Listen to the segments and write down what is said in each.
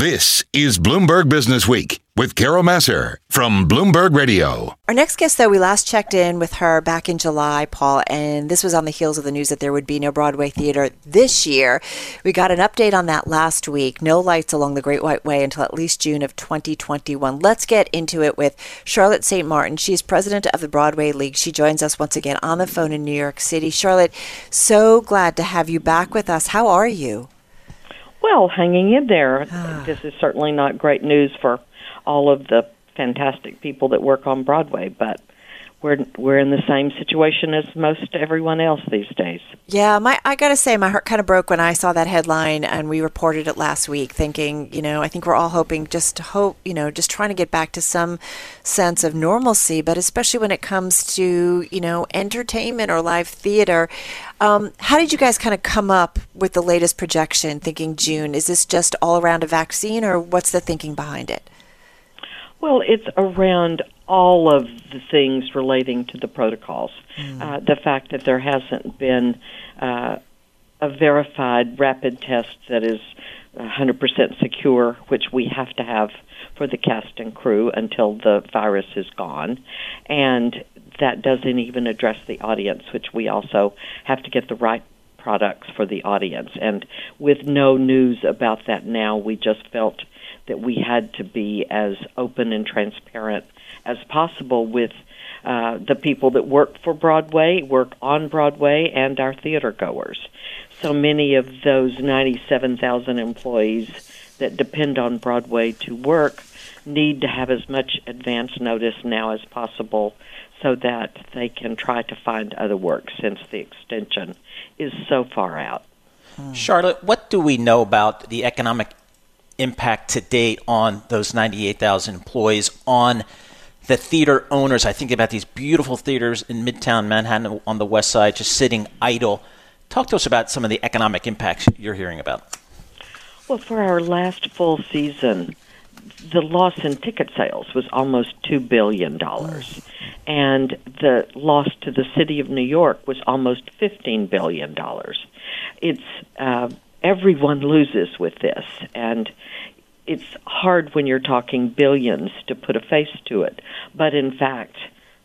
This is Bloomberg Business Week with Carol Massar from Bloomberg Radio. Our next guest, though, we last checked in with her back in July, Paul, and this was on the heels of the news that there would be no Broadway theater this year. We got an update on that last week. No lights along the Great White Way until at least June of 2021. Let's get into it with Charlotte St. Martin. She's president of the Broadway League. She joins us once again on the phone in New York City. Charlotte, so glad to have you back with us. How are you? Well, hanging in there. Ah. this is certainly not great news for all of the fantastic people that work on Broadway, but we're we're in the same situation as most everyone else these days. Yeah, my I gotta say, my heart kind of broke when I saw that headline and we reported it last week. Thinking, you know, I think we're all hoping, just to hope, you know, just trying to get back to some sense of normalcy. But especially when it comes to, you know, entertainment or live theater, um, how did you guys kind of come up with the latest projection? Thinking June, is this just all around a vaccine, or what's the thinking behind it? Well, it's around all of the things relating to the protocols. Mm. Uh, the fact that there hasn't been uh, a verified rapid test that is 100% secure, which we have to have for the cast and crew until the virus is gone. And that doesn't even address the audience, which we also have to get the right products for the audience. And with no news about that now, we just felt that we had to be as open and transparent as possible with uh, the people that work for Broadway, work on Broadway, and our theater goers. So many of those 97,000 employees that depend on Broadway to work need to have as much advance notice now as possible so that they can try to find other work since the extension is so far out. Charlotte, what do we know about the economic impact to date on those 98,000 employees, on the theater owners? I think about these beautiful theaters in Midtown Manhattan on the west side just sitting idle. Talk to us about some of the economic impacts you're hearing about. Well, for our last full season, the loss in ticket sales was almost $2 billion. And the loss to the city of New York was almost $15 billion. It's, uh, everyone loses with this. And it's hard when you're talking billions to put a face to it. But in fact,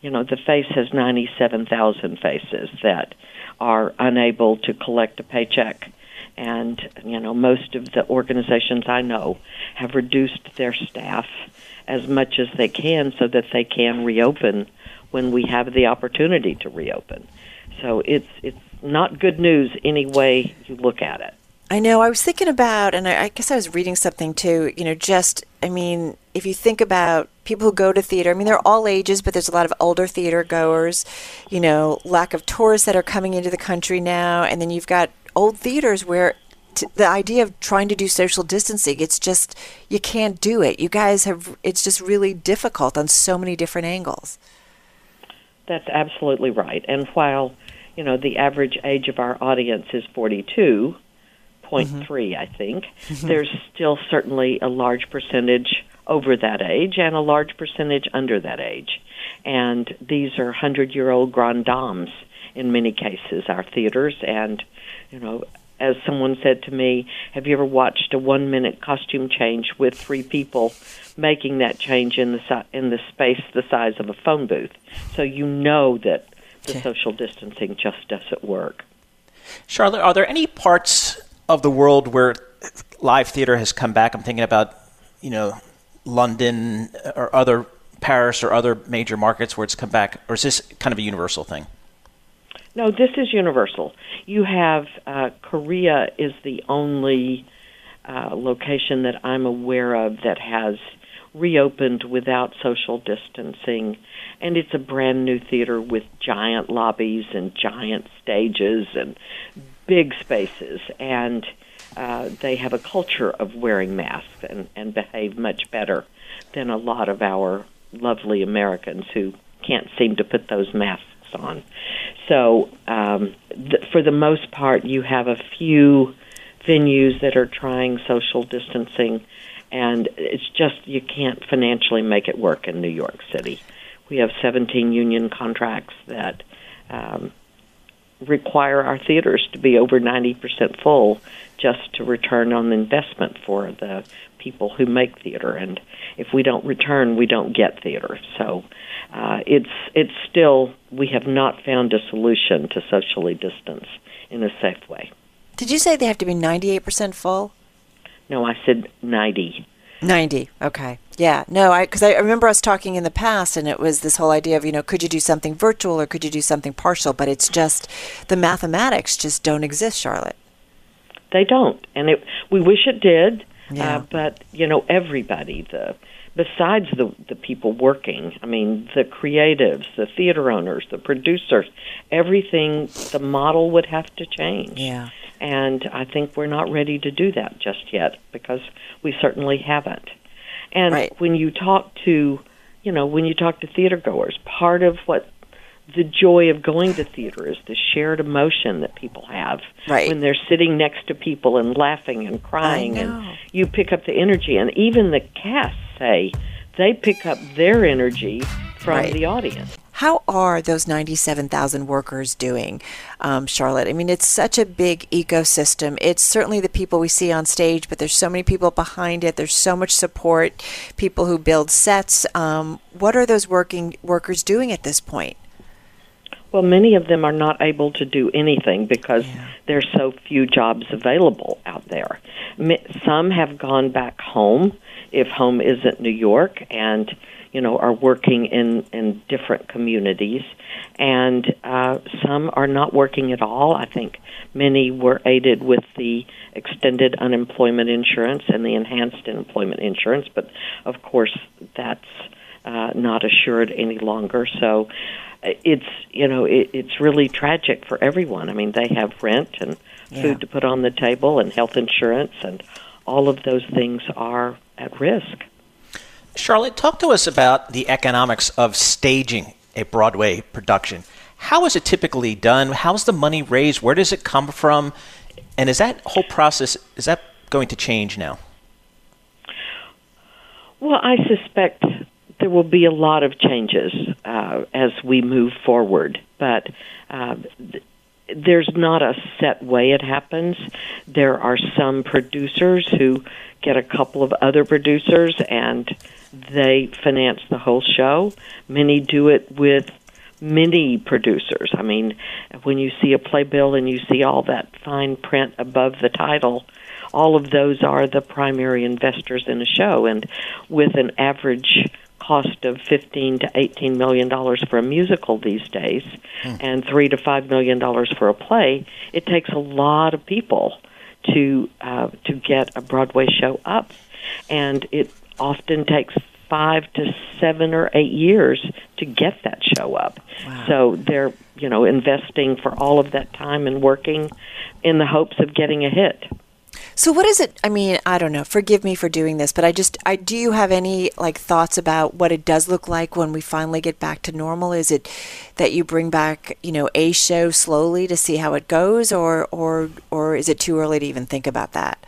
you know, the face has 97,000 faces that are unable to collect a paycheck and you know most of the organizations I know have reduced their staff as much as they can so that they can reopen when we have the opportunity to reopen. So it's it's not good news any way you look at it. I know. I was thinking about, and I, I, guess I was reading something too. You know, just I mean, if you think about people who go to theater, I mean, they're all ages, but there's a lot of older theater goers. You know, lack of tourists that are coming into the country now, and then you've got old theaters where t- the idea of trying to do social distancing, it's just you can't do it. You guys have it's just really difficult on so many different angles. That's absolutely right. And while you know the average age of our audience is 42 mm-hmm. 3, I think. Mm-hmm. There's still certainly a large percentage over that age and a large percentage under that age. And these are 100 year old grand dames in many cases, our theaters. And, you know, as someone said to me, have you ever watched a one minute costume change with three people making that change in the, in the space the size of a phone booth? So you know that the social distancing just doesn't work. Charlotte, are there any parts of the world where live theater has come back? I'm thinking about, you know, London or other Paris or other major markets where it's come back, or is this kind of a universal thing? No, this is universal. You have uh, Korea is the only uh, location that I'm aware of that has reopened without social distancing, and it's a brand new theater with giant lobbies and giant stages and big spaces, and uh, they have a culture of wearing masks and, and behave much better than a lot of our lovely Americans who can't seem to put those masks on. So, um, th- for the most part, you have a few venues that are trying social distancing, and it's just you can't financially make it work in New York City. We have 17 union contracts that um, require our theaters to be over 90% full just to return on investment for the people who make theater. And if we don't return, we don't get theater. So uh, it's it's still we have not found a solution to socially distance in a safe way. Did you say they have to be 98% full? No, I said 90. 90. Okay. Yeah. No, I because I remember us talking in the past, and it was this whole idea of you know could you do something virtual or could you do something partial? But it's just the mathematics just don't exist, Charlotte. They don't, and it. We wish it did, Yeah. uh, but you know everybody the besides the the people working. I mean the creatives, the theater owners, the producers, everything. The model would have to change. Yeah. and I think we're not ready to do that just yet because we certainly haven't. And Right. when you talk to, you know, when you talk to theater goers, part of what the joy of going to theater is the shared emotion that people have Right. when they're sitting next to people and laughing and crying and you pick up the energy and even the cast say they pick up their energy from Right. the audience. How are those 97,000 workers doing, um, Charlotte? I mean, it's such a big ecosystem. It's certainly the people we see on stage, but there's so many people behind it. There's so much support, people who build sets. Um, what are those working workers doing at this point? Well, many of them are not able to do anything because Yeah. there's so few jobs available out there. Some have gone back home if home isn't New York and you know are working in in different communities and uh, some are not working at all. I think many were aided with the extended unemployment insurance and the enhanced employment insurance, but of course that's uh, not assured any longer. So uh, it's you know it, it's really tragic for everyone. I mean they have rent and Yeah. food to put on the table and health insurance and all of those things are at risk. Charlotte, talk to us about the economics of staging a Broadway production. How is it typically done? How's the money raised? Where does it come from? And is that whole process is that going to change now? Well, I suspect there will be a lot of changes uh, as we move forward, but uh, there's not a set way it happens. There are some producers who get a couple of other producers and they finance the whole show. Many do it with many producers. I mean, when you see a playbill and you see all that fine print above the title, all of those are the primary investors in a show. And with an average cost of 15 to 18 million dollars for a musical these days and 3 to 5 million dollars for a play, it takes a lot of people to uh, to get a Broadway show up. And it often takes 5 to 7 or 8 years to get that show up. Wow. So they're, you know, investing for all of that time and working in the hopes of getting a hit. So what is it? I mean, I don't know. Forgive me for doing this, but I just I do you have any like thoughts about what it does look like when we finally get back to normal? Is it that you bring back, you know, a show slowly to see how it goes or or or is it too early to even think about that?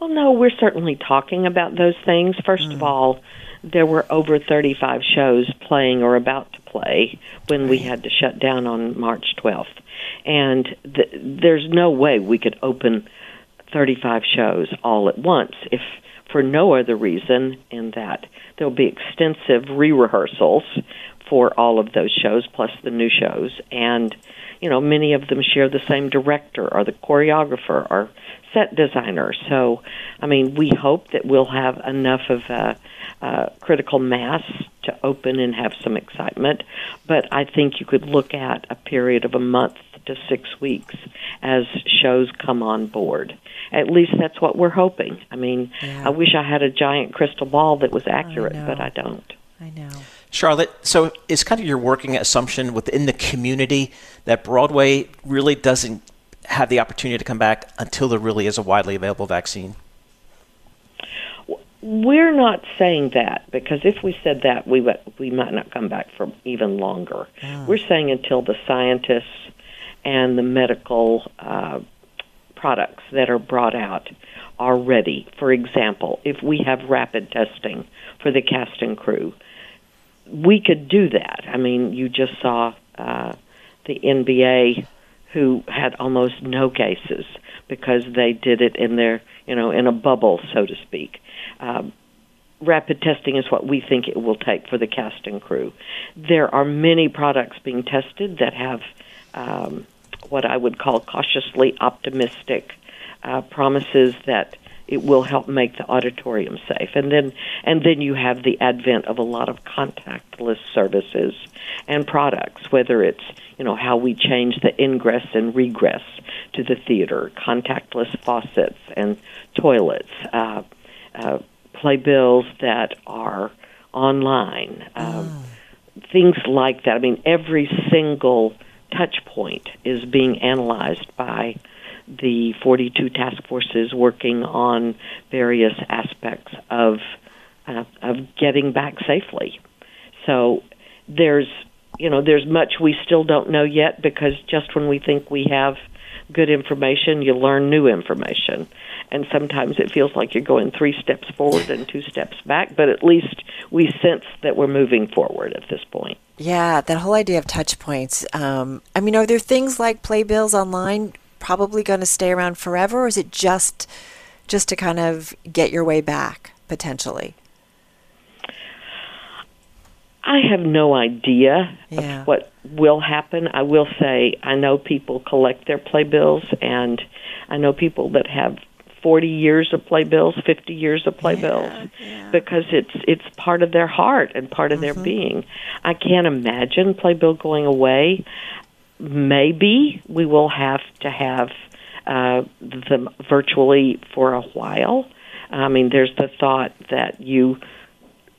Well, no, we're certainly talking about those things. First of mm. all, there were over 35 shows playing or about to play when we had to shut down on March 12th. And th- there's no way we could open 35 shows all at once if for no other reason in that there'll be extensive re-rehearsals for all of those shows plus the new shows. And you know many of them share the same director or the choreographer or set designer. So i mean we hope that we'll have enough of a, a critical mass to open and have some excitement. But i think you could look at a period of a month to six weeks as shows come on board. At least that's what we're hoping. I mean Yeah. i wish i had a giant crystal ball that was accurate but i don't. I know. Charlotte, so is kind of your working assumption within the community that Broadway really doesn't have the opportunity to come back until there really is a widely available vaccine? We're not saying that because if we said that, we would, we might not come back for even longer. We're saying until the scientists and the medical uh, products that are brought out are ready. For example, if we have rapid testing for the cast and crew, we could do that. I mean, you just saw uh, the NBA who had almost no cases because they did it in their, you know, in a bubble, so to speak. Um, rapid testing is what we think it will take for the cast and crew. There are many products being tested that have um, what I would call cautiously optimistic uh, promises that it will help make the auditorium safe. And then and then you have the advent of a lot of contactless services and products, whether it's you know how we change the ingress and regress to the theater, contactless faucets and toilets, uh, uh, playbills that are online, um, oh. things like that. I mean, every single touch point is being analyzed by the 42 task forces working on various aspects of uh, of getting back safely. So there's you know there's much we still don't know yet because just when we think we have good information, you learn new information. And sometimes it feels like you're going three steps forward and two steps back, but at least we sense that we're moving forward at this point. Yeah, that whole idea of touch points. Um, I mean, are there things like playbills online probably going to stay around forever, or is it just just to kind of get your way back potentially? I have no idea yeah. of what will happen. I will say I know people collect their playbills, and I know people that have 40 years of playbills, 50 years of playbills, yeah, yeah. because it's it's part of their heart and part of mm-hmm. their being. I can't imagine playbill going away maybe we will have to have uh, them virtually for a while. I mean, there's the thought that you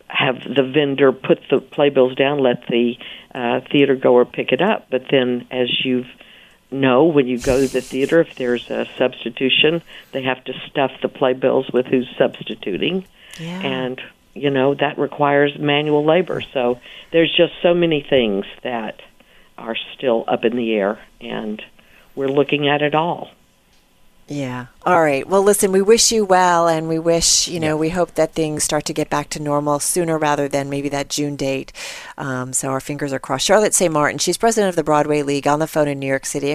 have the vendor put the playbills down, let the uh, theater goer pick it up. But then, as you know, when you go to the theater, if there's a substitution, they have to stuff the playbills with who's substituting, yeah. and you know that requires manual labor. So there's just so many things that are still up in the air, and we're looking at it all. Yeah. All right. Well, listen, we wish you well, and we wish, you know, yeah. we hope that things start to get back to normal sooner rather than maybe that June date. Um, so our fingers are crossed. Charlotte St. Martin, she's president of the Broadway League on the phone in New York City.